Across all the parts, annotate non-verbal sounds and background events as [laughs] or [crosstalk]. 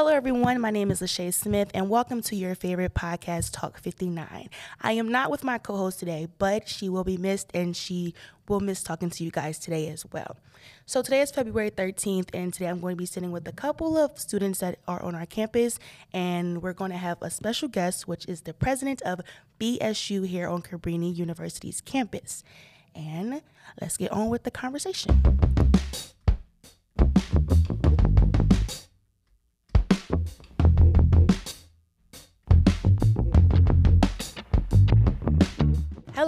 Hello, everyone. My name is Lachey Smith, and welcome to your favorite podcast, Talk 59. I am not with my co host today, but she will be missed, and she will miss talking to you guys today as well. So, today is February 13th, and today I'm going to be sitting with a couple of students that are on our campus, and we're going to have a special guest, which is the president of BSU here on Cabrini University's campus. And let's get on with the conversation.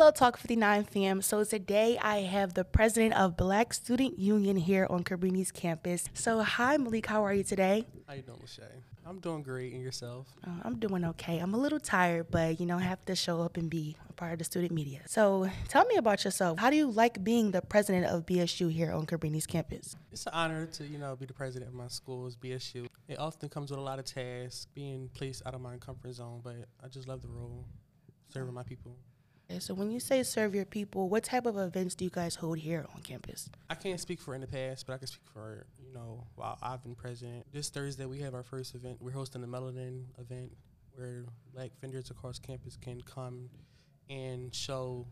Hello, Talk 59 fam. So today I have the president of Black Student Union here on Cabrini's campus. So hi, Malik. How are you today? How you doing, Lachey? I'm doing great. And yourself? Uh, I'm doing okay. I'm a little tired, but you know, I have to show up and be a part of the student media. So tell me about yourself. How do you like being the president of BSU here on Cabrini's campus? It's an honor to, you know, be the president of my school's BSU. It often comes with a lot of tasks, being placed out of my comfort zone, but I just love the role, serving my people. Okay, so when you say serve your people, what type of events do you guys hold here on campus? I can't speak for in the past, but I can speak for, you know, while I've been president. This Thursday we have our first event. We're hosting the Melanin event where black vendors across campus can come and show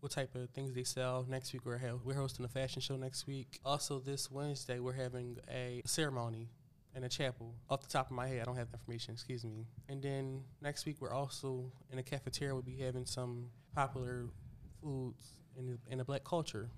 what type of things they sell. Next week we're ha- we're hosting a fashion show next week. Also this Wednesday we're having a ceremony in a chapel. Off the top of my head, I don't have the information, excuse me. And then next week we're also in a cafeteria we'll be having some popular foods in the, in the black culture.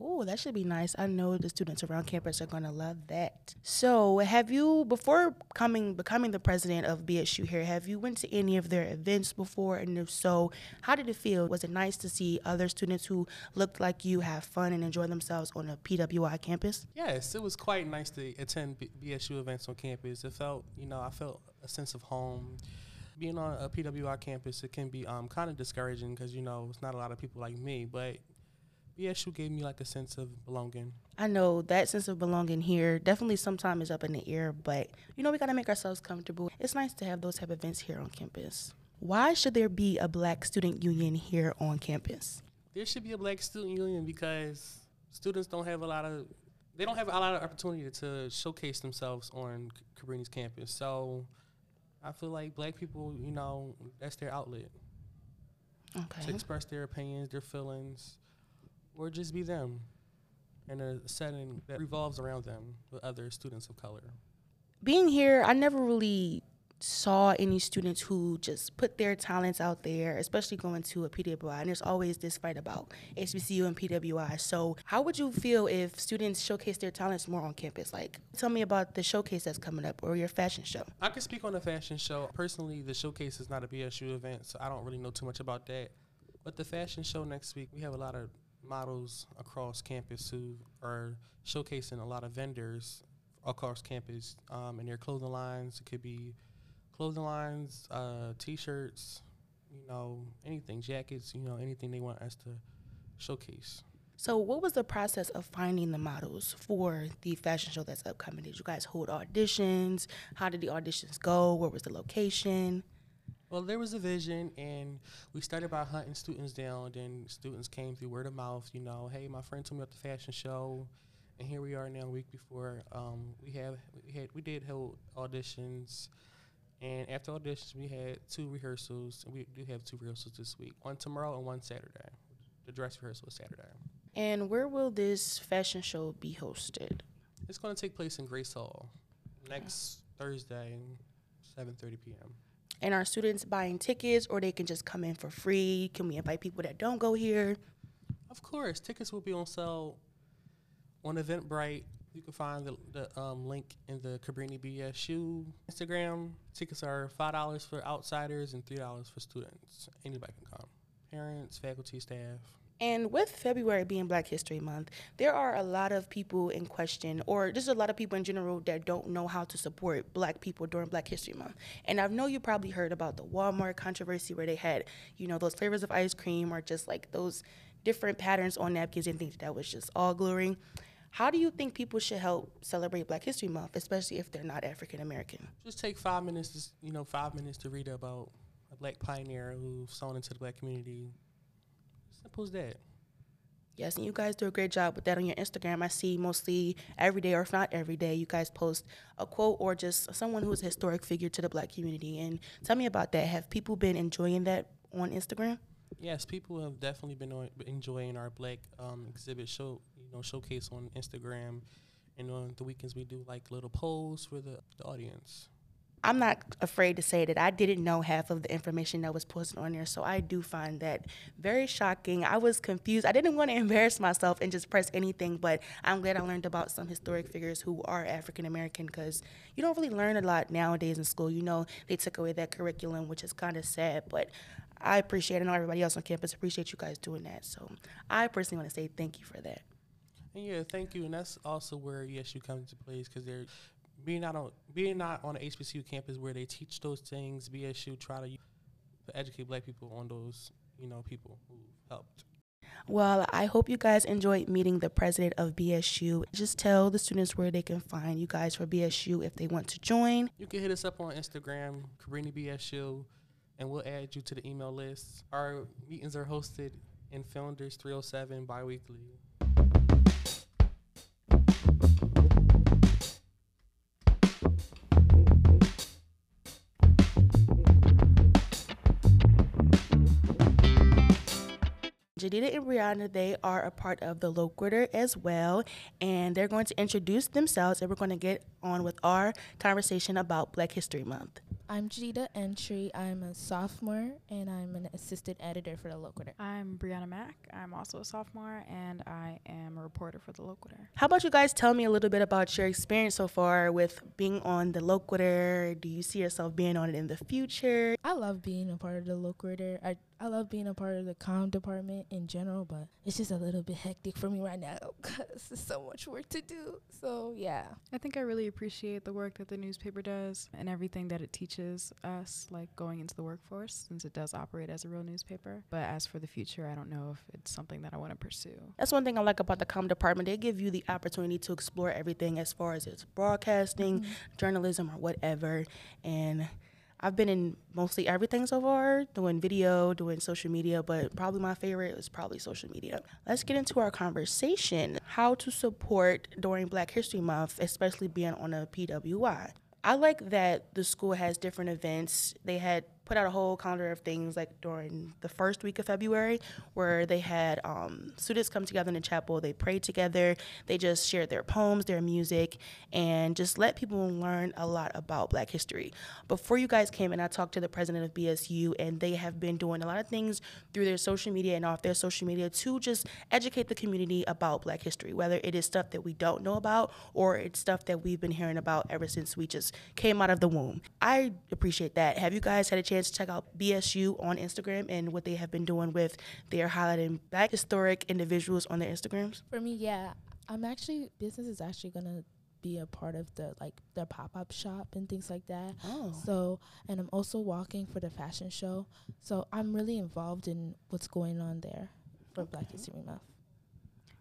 Oh, that should be nice. I know the students around campus are going to love that. So, have you before coming becoming the president of BSU here, have you went to any of their events before and if so, how did it feel? Was it nice to see other students who looked like you have fun and enjoy themselves on a PWI campus? Yes, it was quite nice to attend BSU events on campus. It felt, you know, I felt a sense of home being on a PWI campus, it can be um, kind of discouraging because you know it's not a lot of people like me. But BSU gave me like a sense of belonging. I know that sense of belonging here definitely sometimes is up in the air, but you know we gotta make ourselves comfortable. It's nice to have those type of events here on campus. Why should there be a Black Student Union here on campus? There should be a Black Student Union because students don't have a lot of they don't have a lot of opportunity to showcase themselves on Cabrini's campus. So I feel like black people, you know, that's their outlet. Okay. To express their opinions, their feelings, or just be them in a setting that revolves around them with other students of color. Being here, I never really saw any students who just put their talents out there, especially going to a PWI. And there's always this fight about HBCU and PWI. So, how would you feel if students showcase their talents more on campus? Like, tell me about the showcase that's coming up or your fashion show. I can speak on the fashion show. Personally, the showcase is not a BSU event, so I don't really know too much about that. But the fashion show next week, we have a lot of models across campus who are showcasing a lot of vendors across campus um, and their clothing lines. It could be clothing lines, uh, t-shirts, you know, anything, jackets, you know, anything they want us to showcase. So, what was the process of finding the models for the fashion show that's upcoming? Did you guys hold auditions? How did the auditions go? Where was the location? Well, there was a vision, and we started by hunting students down. Then students came through word of mouth. You know, hey, my friend told me about the fashion show, and here we are now, a week before. Um, we have we had we did hold auditions. And after auditions, we had two rehearsals, and we do have two rehearsals this week. One tomorrow and one Saturday. The dress rehearsal is Saturday. And where will this fashion show be hosted? It's going to take place in Grace Hall next Thursday, 7:30 p.m. And our students buying tickets, or they can just come in for free? Can we invite people that don't go here? Of course, tickets will be on sale on Eventbrite you can find the, the um, link in the Cabrini BSU Instagram. Tickets are five dollars for outsiders and three dollars for students. Anybody can come. Parents, faculty, staff. And with February being Black History Month, there are a lot of people in question, or just a lot of people in general that don't know how to support Black people during Black History Month. And I know you probably heard about the Walmart controversy where they had, you know, those flavors of ice cream or just like those different patterns on napkins and things that was just all glory. How do you think people should help celebrate Black History Month, especially if they're not African American? Just take five minutes, to, you know, five minutes to read about a black pioneer who sown into the black community. Simple as that. Yes, and you guys do a great job with that on your Instagram. I see mostly every day, or if not every day, you guys post a quote or just someone who's a historic figure to the black community. And tell me about that. Have people been enjoying that on Instagram? Yes, people have definitely been enjoying our black um, exhibit show, you know, showcase on Instagram. And on the weekends, we do like little polls for the, the audience. I'm not afraid to say that I didn't know half of the information that was posted on there, so I do find that very shocking. I was confused. I didn't want to [laughs] embarrass myself and just press anything, but I'm glad I learned about some historic figures who are African American because you don't really learn a lot nowadays in school. You know, they took away that curriculum, which is kind of sad, but I appreciate it. I know everybody else on campus appreciate you guys doing that. So I personally want to say thank you for that. And yeah, thank you. And that's also where yes, you come into place because they're being not on being not on the HBCU campus where they teach those things. BSU try to educate Black people on those you know people who helped. Well, I hope you guys enjoyed meeting the president of BSU. Just tell the students where they can find you guys for BSU if they want to join. You can hit us up on Instagram, Cabrini BSU, and we'll add you to the email list. Our meetings are hosted in Founders 307 biweekly. Jedidah and Brianna, they are a part of the Loquitur as well, and they're going to introduce themselves, and we're going to get on with our conversation about Black History Month. I'm Jedidah Antwi. I'm a sophomore and I'm an assistant editor for the Loquitur. I'm Brianna Mack. I'm also a sophomore and I am a reporter for the Loquitur. How about you guys tell me a little bit about your experience so far with being on the Loquitur? Do you see yourself being on it in the future? I love being a part of the Loquitur. I I love being a part of the comm department in general, but it's just a little bit hectic for me right now [laughs] because there's so much work to do. So yeah, I think I really appreciate the work that the newspaper does and everything that it teaches us, like going into the workforce, since it does operate as a real newspaper. But as for the future, I don't know if it's something that I want to pursue. That's one thing I like about the comm department. They give you the opportunity to explore everything as far as it's broadcasting, Mm-hmm. journalism, or whatever. And I've been in mostly everything so far, doing video, doing social media, but probably my favorite is probably social media. Let's get into our conversation. How to support during Black History Month, especially being on a PWI. I like that the school has different events. They had put out a whole calendar of things like during the first week of February where they had um, students come together in the chapel, they prayed together, they just shared their poems, their music, and just let people learn a lot about Black history. Before you guys came in, I talked to the president of BSU, and they have been doing a lot of things through their social media and off their social media to just educate the community about Black history, whether it is stuff that we don't know about or it's stuff that we've been hearing about ever since we just came out of the womb. I appreciate that. Have you guys had a chance to check out BSU on Instagram and what they have been doing with their highlighting Black historic individuals on their Instagrams? for me, yeah, I'm actually business is actually gonna be a part of the like their pop up shop and things like that. Oh. So, and I'm also walking for the fashion show. So I'm really involved in what's going on there for Black History Month.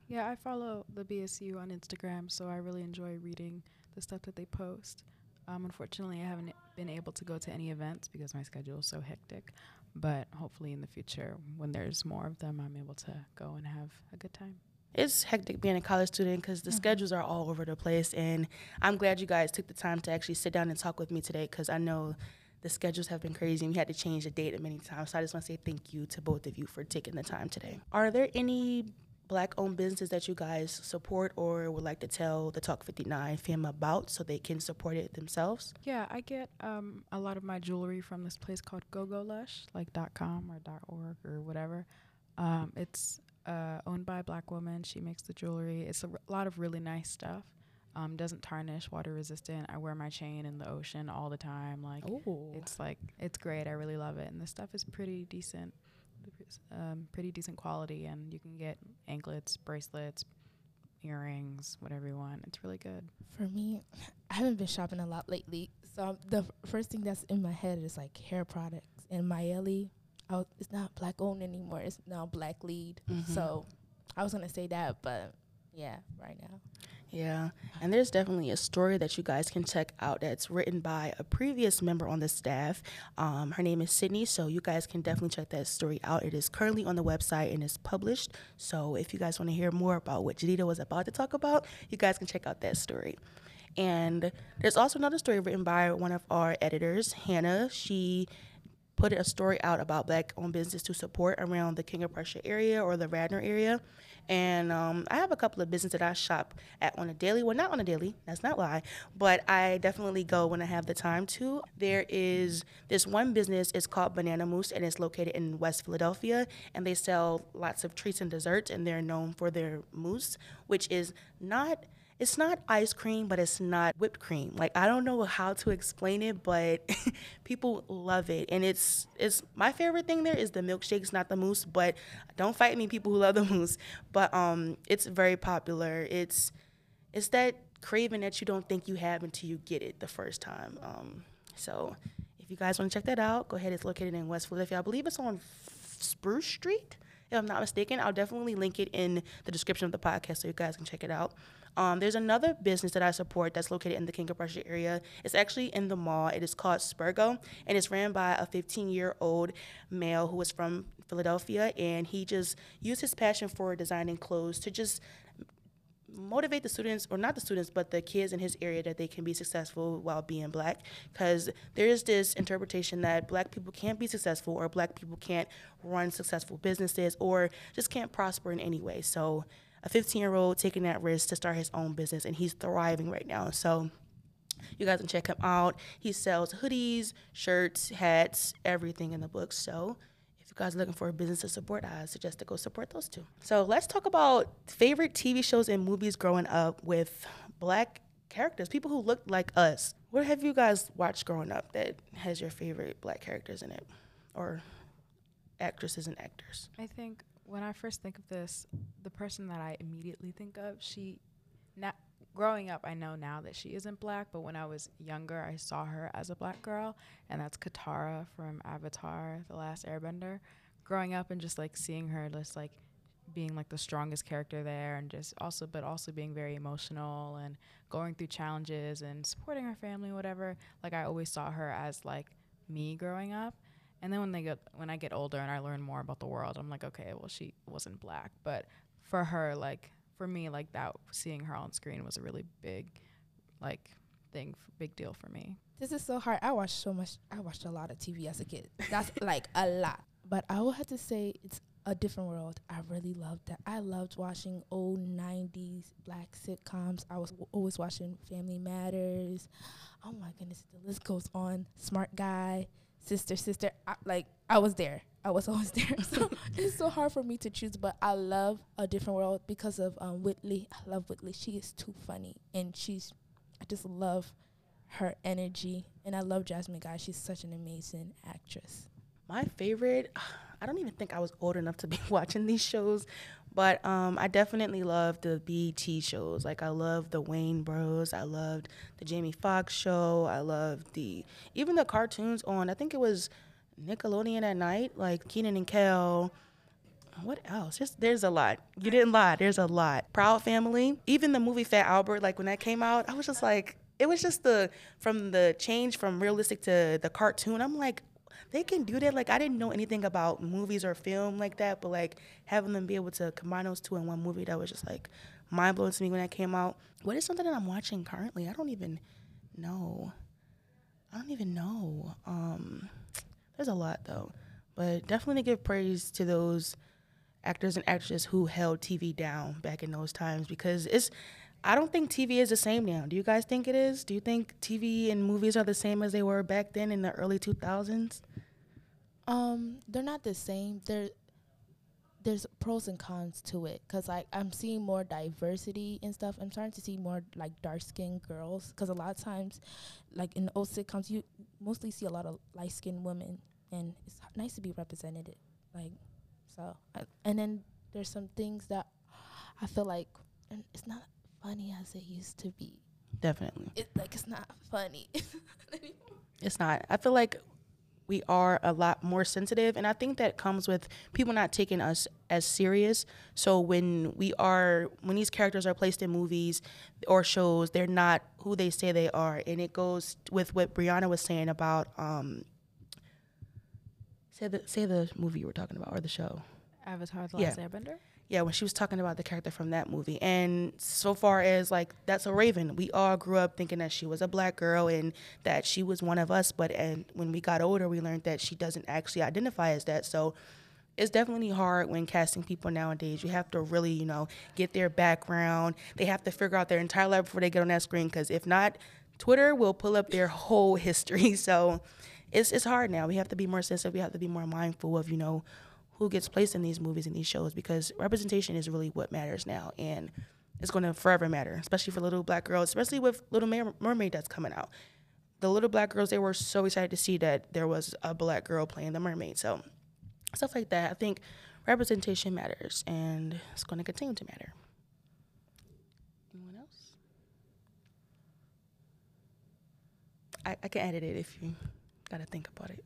Yeah, I follow the BSU on Instagram, so I really enjoy reading the stuff that they post. Um, unfortunately, I haven't been able to go to any events because my schedule is so hectic. But hopefully, in the future, when there's more of them, I'm able to go and have a good time. it's hectic being a college student because the schedules are all over the place and i'm glad you guys took the time to actually sit down and talk with me today because i know the schedules have been crazy and we had to change the date many times so i just want to say thank you to both of you for taking the time today are there any black owned businesses that you guys support or would like to tell the talk 59 fam about so they can support it themselves Yeah, I get um, a lot of my jewelry from this place called GoGo Lush, like .com or .org or whatever. Um, it's uh, owned by a black woman. She makes the jewelry. It's a r- lot of really nice stuff. Um, doesn't tarnish, water resistant. I wear my chain in the ocean all the time. Like oh it's like it's great. I really love it, and the stuff is pretty decent, um, pretty decent quality, and you can get anklets, bracelets, earrings, whatever you want. It's really good. For me, [laughs] I haven't been shopping a lot lately. So um, the f- first thing that's in my head is like hair products. And Mielle, I w- it's not black owned anymore. It's now black lead. Mhm. So I was gonna say that, but yeah, right now. Yeah, and there's definitely a story that you guys can check out that's written by a previous member on the staff. Um, her name is Sydney, so you guys can definitely check that story out. It is currently on the website and is published. So if you guys want to hear more about what Jedidah was about to talk about, you guys can check out that story. And there's also another story written by one of our editors, Hannah. She put a story out about black owned business to support around the King of Prussia area or the Radnor area. And um, I have a couple of businesses that I shop at on a daily. Well, not on a daily, that's not lie, but I definitely go when I have the time to. There is this one business, it's called Banana Moose, and it's located in West Philadelphia. And they sell lots of treats and desserts, and they're known for their mousse, which is not it's not ice cream, but it's not whipped cream. Like I don't know how to explain it, but [laughs] people love it, and it's it's my favorite thing. There is the milkshakes, not the mousse. But don't fight me, people who love the mousse. But um, it's very popular. It's it's that craving that you don't think you have until you get it the first time. Um, so if you guys want to check that out, go ahead. It's located in West Philadelphia. I believe it's on Spruce Street if I'm not mistaken. I'll definitely link it in the description of the podcast so you guys can check it out. Um, there's another business that I support that's located in the King of Prussia area. It's actually in the mall. It is called Spurgo, and it's ran by a 15 year old male who is from Philadelphia, and he just used his passion for designing clothes to just motivate the students or not the students but the kids in his area that they can be successful while being black because there is this interpretation that black people can't be successful or black people can't run successful businesses or just can't prosper in any way so a 15 year old taking that risk to start his own business, and he's thriving right now. So you guys can check him out. He sells hoodies, shirts, hats, everything in the book. So if you guys are looking for a business to support, I suggest to go support those two. So let's talk about favorite TV shows and movies growing up with black characters, people who looked like us. What have you guys watched growing up that has your favorite black characters in it, or actresses and actors? I think when I first think of this, the person that I immediately think of, she, now growing up, I know now that she isn't black, but when I was younger, I saw her as a black girl, and that's Katara from Avatar: The Last Airbender. Growing up and just like seeing her, just like being like the strongest character there, and just also, but also being very emotional and going through challenges and supporting her family, whatever. Like I always saw her as like me growing up and then when they get when I get older and I learn more about the world, I'm like, okay, well she wasn't black, but for her, like for me, like that seeing her on screen was a really big, like thing, big deal for me. This is so hard. I watched so much. I watched a lot of TV as a kid. That's [laughs] like a lot. But I will have to say it's a different world. I really loved that. I loved watching old '90s black sitcoms. I was w- always watching Family Matters. Oh my goodness, the list goes on. Smart Guy sister, sister. I, like I was there. I was [laughs] always there. [laughs] So it's so hard for me to choose, but I love a different world because of um, Whitley. I love Whitley. She is too funny, and she's. I just love her energy, and I love Jasmine Guy. She's such an amazing actress. My favorite. [sighs] I don't even think I was old enough to be [laughs] watching these shows, but um, I definitely loved the BET shows. Like I loved the Wayans Bros. I loved the Jamie Foxx show. I loved the even the cartoons on. I think it was Nickelodeon at night, like Kenan and Kel. What else? Just there's a lot. You didn't lie. There's a lot. Proud Family. Even the movie Fat Albert. Like when that came out, I was just like, it was just the from the change from realistic to the cartoon. I'm like, they can do that. Like I didn't know anything about movies or film like that, but like having them be able to combine those two in one movie, that was just like mind blowing to me when that came out. What is something that I'm watching currently? I don't even know. I don't even know. Um, there's a lot though, but definitely give praise to those actors and actresses who held TV down back in those times because it's I don't think TV is the same now. Do you guys think it is? Do you think TV and movies are the same as they were back then in the early 2000s? Um, they're not the same. There, there's pros and cons to it because like I'm seeing more diversity and stuff. I'm starting to see more like dark skinned girls because a lot of times, like in the old sitcoms, you mostly see a lot of light skinned women, and it's nice to be represented. Like, so uh, and then there's some things that I feel like and it's not funny as it used to be. Definitely. It's like it's not funny. [laughs] anymore it's not. I feel like we are a lot more sensitive and I think that comes with people not taking us as serious. So when we are when these characters are placed in movies or shows, they're not who they say they are, and it goes with what Brianna was saying about um. Say the say the movie you were talking about or the show. Avatar: The Yeah. Last Airbender. Yeah, when she was talking about the character from that movie. And so far as like That's So Raven, we all grew up thinking that she was a black girl and that she was one of us, but and when we got older we learned that she doesn't actually identify as that. So it's definitely hard when casting people nowadays. You have to really, you know, get their background. They have to figure out their entire life before they get on that screen because if not, Twitter will pull up their [laughs] whole history. [laughs] So it's it's hard now. We have to be more sensitive. We have to be more mindful of, you know, who gets placed in these movies and these shows because representation is really what matters now and it's going to forever matter especially for little black girls especially with little mermaid that's coming out. The little black girls they were so excited to see that there was a black girl playing the mermaid so stuff like that. I think representation matters and it's going to continue to matter. Anyone else? I, I can edit it if you got to think about it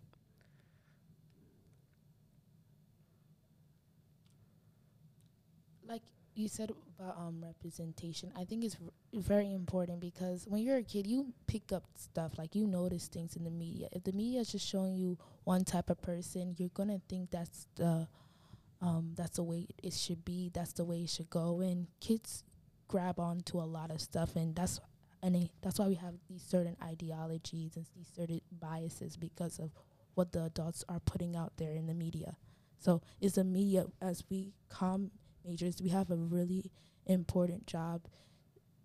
like you said about um representation i think it's very important because when you're a kid you pick up stuff like you notice things in the media. If the media is just showing you one type of person you're gonna think that's the um that's the way it should be that's the way it should go and kids grab onto a lot of stuff and that's and they, that's why we have these certain ideologies and these certain biases because of what the adults are putting out there in the media. So is the media as we come majors we have a really important job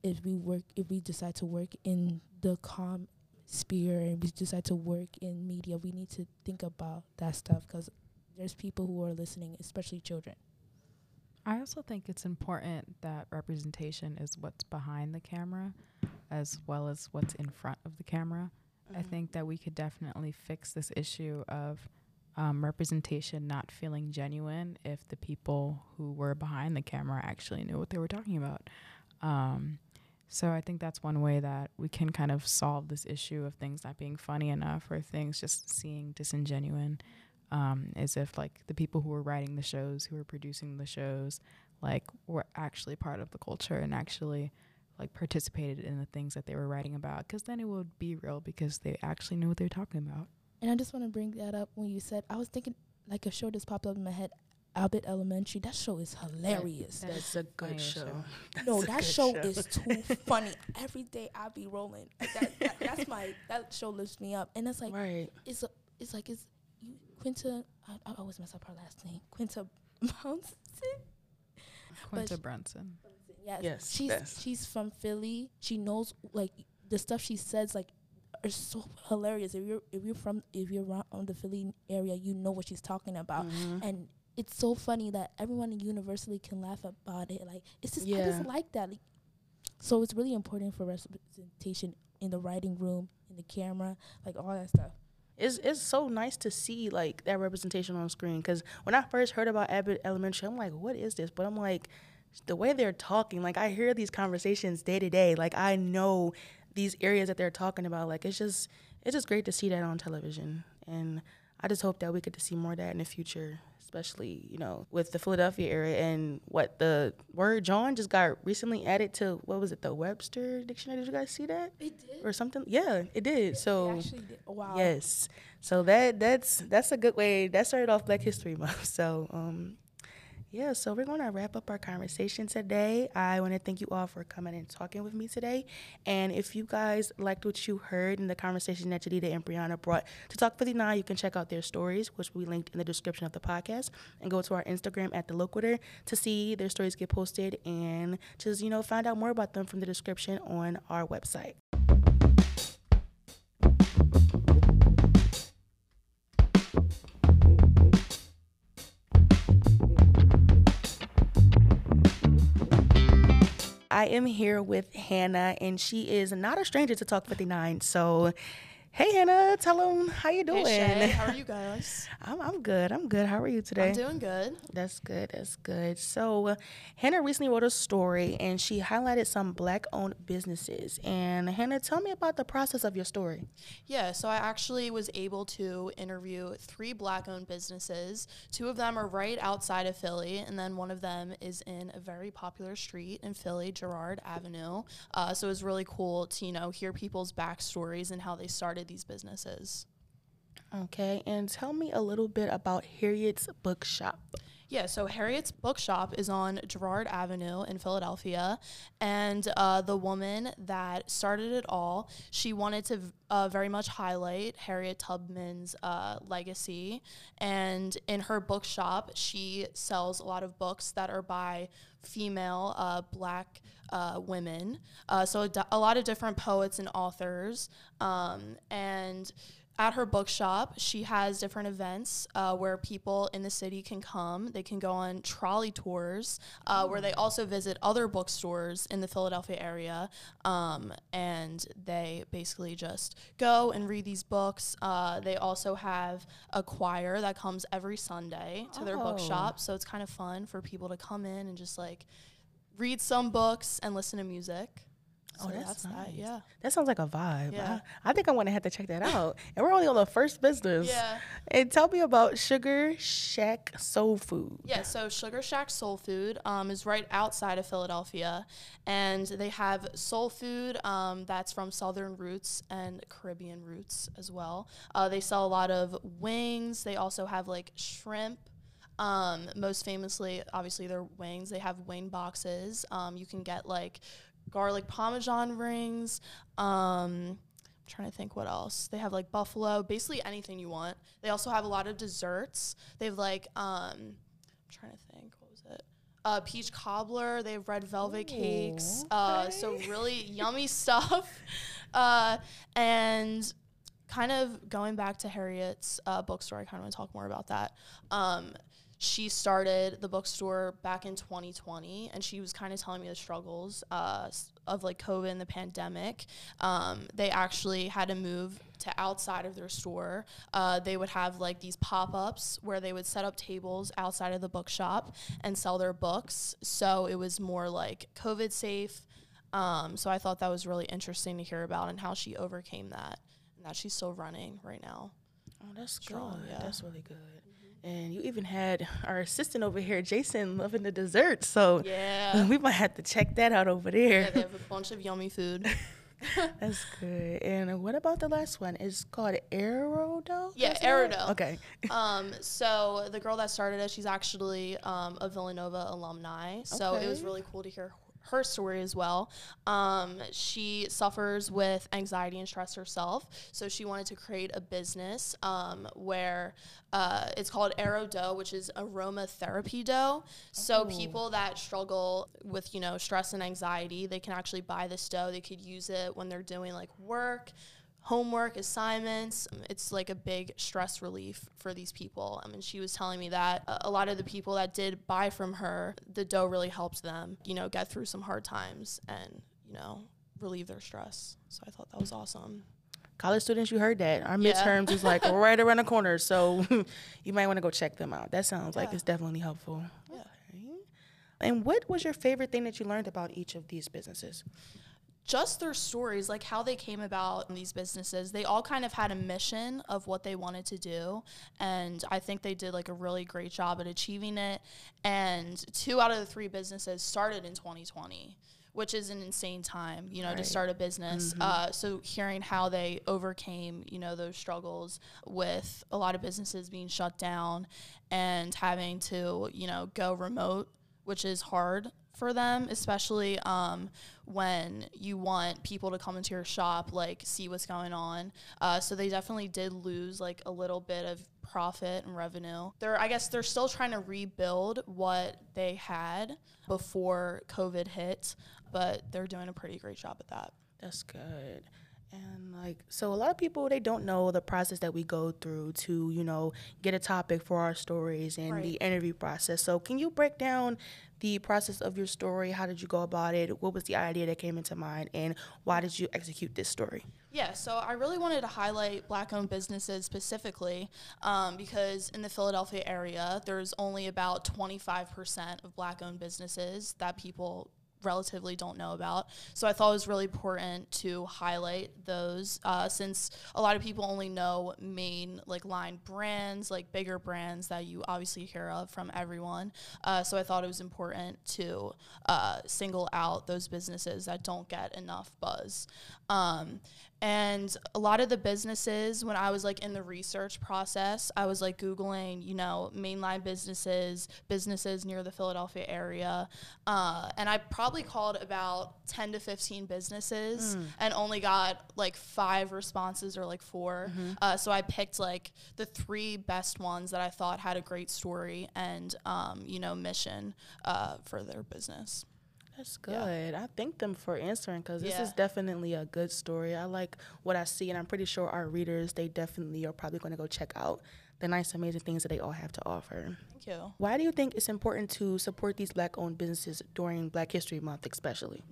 if we work if we decide to work in the com sphere and we decide to work in media we need to think about that stuff because there's people who are listening especially children I also think it's important that representation is what's behind the camera as well as what's in front of the camera. I mm-hmm. think that we could definitely fix this issue of um, representation not feeling genuine if the people who were behind the camera actually knew what they were talking about. Um, so I think that's one way that we can kind of solve this issue of things not being funny enough or things just seeming disingenuine. Um, is if like the people who were writing the shows, who were producing the shows, like were actually part of the culture and actually like participated in the things that they were writing about because then it would be real because they actually knew what they were talking about. And i just want to bring that up when you said i was thinking like a show just popped up in my head Abbott Elementary. That show is hilarious. That That's a good show. show. no, That's a that good show, is too [laughs] funny. Every day I be rolling. That, that, that's my that show lifts me up, and it's like right. it's a, it's like it's you Quinta. I, I always mess up her last name. Quinta Mountain. Quinta sh- Brunson. Yes, Yes, she's yes. she's from Philly. She knows like the stuff she says like are so hilarious. If you're if you're from if you're around on the Philly area, you know what she's talking about, Mhm. and it's so funny that everyone universally can laugh about it. Like it's just I just like that. Like, so it's really important for representation in the writing room, in the camera, like all that stuff. it's it's so nice to see like that representation on screen because when I first heard about Abbott Elementary, I'm like, what is this? But I'm like, the way they're talking, like I hear these conversations day to day. Like I know these areas that they're talking about. Like it's just it's just great to see that on television, and I just hope that we get to see more of that in the future. Especially, you know, with the Philadelphia area and what the word jawn just got recently added to what was it, the Webster dictionary? Did you guys see that? It did. Or something? Yeah, it did. So actually did. Wow. Yes. So that that's that's a good way. That started off Black History Month. [laughs] So um yeah, so we're going to wrap up our conversation today. I want to thank you all for coming and talking with me today. And if you guys liked what you heard in the conversation that Jedidah and Brianna brought to Talk 59, you can check out their stories, which be linked in the description of the podcast, and go to our Instagram at The Loquitur to see their stories get posted and just, you know, find out more about them from the description on our website. I am here with Hannah, and she is not a stranger to Talk 59. So, Hey Hannah, tell them how you doing. Hey Shay, how are you [laughs] guys? I'm, I'm good. I'm good. How are you today? I'm doing good. That's good. That's good. So, uh, Hannah recently wrote a story and she highlighted some black owned businesses. And, Hannah, tell me about the process of your story. Yeah, so I actually was able to interview three black owned businesses. Two of them are right outside of Philly, and then one of them is in a very popular street in Philly, Girard Avenue. Uh, so it was really cool to, you know, hear people's backstories and how they started these businesses. Okay. And tell me a little bit about Harriet's Bookshop. Yeah, so Harriet's Bookshop is on Girard Avenue in Philadelphia. And uh, the woman that started it all, she wanted to uh, very much highlight Harriet Tubman's uh, legacy. And in her bookshop, she sells a lot of books that are by female uh, black uh, women. Uh, so a, d- a lot of different poets and authors. Um, and at her bookshop, she has different events uh, where people in the city can come. They can go on trolley tours uh, where they also visit other bookstores in the Philadelphia area. Um, and they basically just go and read these books. Uh, they also have a choir that comes every Sunday to their Oh. bookshop. So it's kind of fun for people to come in and just like read some books and listen to music. Oh, So that's that. nice. Yeah. That sounds like a vibe. Yeah. I, I think I'm going to have to check that out. and we're only on the first business. Yeah. And tell me about Sugar Shack Soul Food. Yeah, so Sugar Shack Soul Food um, is right outside of Philadelphia, and they have soul food um, that's from Southern roots and Caribbean roots as well. Uh, they sell a lot of wings. They also have like shrimp. Um, most famously, obviously, their wings. They have wing boxes. Um, you can get like garlic parmesan rings. Um, I'm trying to think what else. They have like buffalo, basically anything you want. They also have a lot of desserts. They have like um I'm trying to think, what was it? Uh, peach cobbler. They have red velvet cakes. Uh, so really yummy [laughs] stuff. Uh, and kind of going back to Harriet's uh, bookstore, I kind of want to talk more about that. Um, she started the bookstore back in 2020, and she was kind of telling me the struggles uh, of like COVID and the pandemic. Um, they actually had to move to outside of their store. Uh, they would have like these pop ups where they would set up tables outside of the bookshop and sell their books. So it was more like COVID safe. Um, so I thought that was really interesting to hear about and how she overcame that and that she's still running right now. Oh, that's Strong, good. yeah. That's really good. And you even had our assistant over here, Jason, loving the dessert. So Yeah. [laughs] we might have to check that out over there. yeah, they have a bunch of yummy food. [laughs] That's good. And what about the last one? It's called Aerodo? Yeah? Aerodo. Okay. [laughs] um, so the girl that started it, she's actually um, a Villanova alumni. So it was really cool to hear her story as well. Um, she suffers with anxiety and stress herself, so she wanted to create a business um, where uh, it's called Aero Dough, which is aromatherapy dough. So Oh. people that struggle with you know stress and anxiety, they can actually buy this dough. They could use it when they're doing like work homework assignments Um, it's like a big stress relief for these people i mean she was telling me that a lot of the people that did buy from her the dough really helped them you know get through some hard times and you know relieve their stress so i thought that was awesome College students, you heard that. Our Yeah. midterms is like [laughs] right around the corner. So [laughs] you might want to go check them out. That sounds like it's definitely helpful. Yeah. Okay. And what was your favorite thing that you learned about each of these businesses? Just their stories, like how they came about these businesses, they all kind of had a mission of what they wanted to do. And I think they did like a really great job at achieving it. And two out of the three businesses started in 2020. Which is an insane time, you know, to start a business. Uh, so hearing how they overcame, you know, those struggles with a lot of businesses being shut down and having to, you know, go remote, which is hard for them, especially um, when you want people to come into your shop, like see what's going on. Uh, so they definitely did lose like a little bit of profit and revenue. They're, I guess, they're still trying to rebuild what they had before COVID hit, but they're doing a pretty great job at that. That's good. And like, so a lot of people they don't know the process that we go through to, you know, get a topic for our stories and the interview process. So can you break down the process of your story? How did you go about it? What was the idea that came into mind, and why did you execute this story? Yeah, so I really wanted to highlight black owned businesses specifically um, because in the Philadelphia area, there's only about 25% of black owned businesses that people relatively don't know about. So I thought it was really important to highlight those uh, since a lot of people only know main like line brands, like bigger brands that you obviously hear of from everyone. Uh, so I thought it was important to uh, single out those businesses that don't get enough buzz. Um, and a lot of the businesses, when I was like in the research process, I was like Googling, you know, mainline businesses, businesses near the Philadelphia area. Uh, and I probably called about 10 to 15 businesses and only got like five responses or like 4 Uh, so I picked like the three best ones that I thought had a great story and, um, you know, mission uh, for their business. That's Yeah. good. I thank them for answering because this is definitely a good story. I like what I see, and I'm pretty sure our readers they definitely are probably going to go check out the nice, amazing things that they all have to offer. Thank you. Why do you think it's important to support these black-owned businesses during Black History Month, especially?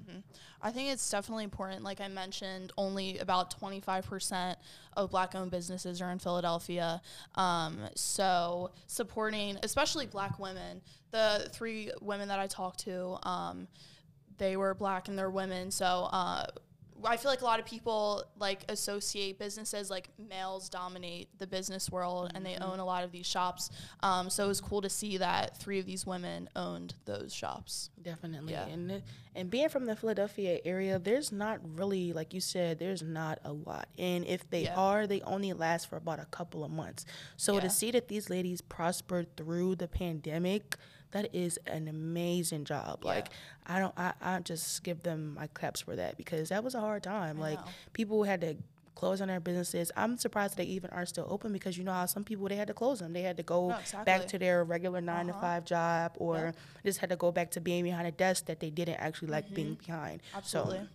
I think it's definitely important. Like I mentioned, only about 25% of black owned businesses are in Philadelphia. Um, so supporting, especially black women, the three women that I talked to, um, they were black and they're women. So, uh, I feel like a lot of people like associate businesses like males dominate the business world and they own a lot of these shops. Um, so it was cool to see that three of these women owned those shops. Definitely. Yeah. And and being from the Philadelphia area, there's not really like you said, there's not a lot. And if they Yeah. are, they only last for about a couple of months. So Yeah. to see that these ladies prospered through the pandemic, that is an amazing job. Yeah. Like I don't I, I just give them my claps for that because that was a hard time. I like know. people had to close on their businesses. I'm surprised they even are still open because you know how some people they had to close them. They had to go No, back to their regular 9 to Uh-huh. 5 job or Yeah. just had to go back to being behind a desk that they didn't actually like being behind. Mm-hmm. Absolutely. So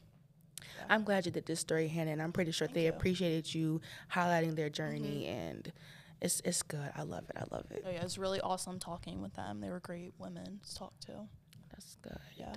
I'm glad you did this story, Hannah, and I'm pretty sure Thank they you. Mm-hmm. appreciated you highlighting their journey and it's it's good. I love it. I love it. Oh yeah, it was really awesome talking with them. They were great women to talk to. That's good. Yeah.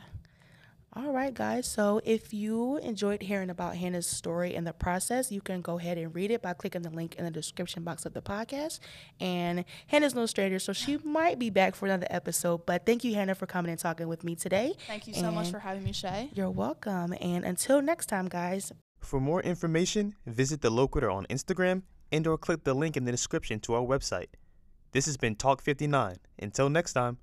All right, guys. So if you enjoyed hearing about Hannah's story and the process, you can go ahead and read it by clicking the link in the description box of the podcast. And Hannah's no stranger, so she [laughs] might be back for another episode. But thank you, Hannah, for coming and talking with me today. Thank you so much for having me, Shay. You're welcome. And until next time, guys, For more information, visit the Loquitur on Instagram and or click the link in the description to our website. This has been Talk 59. Until next time.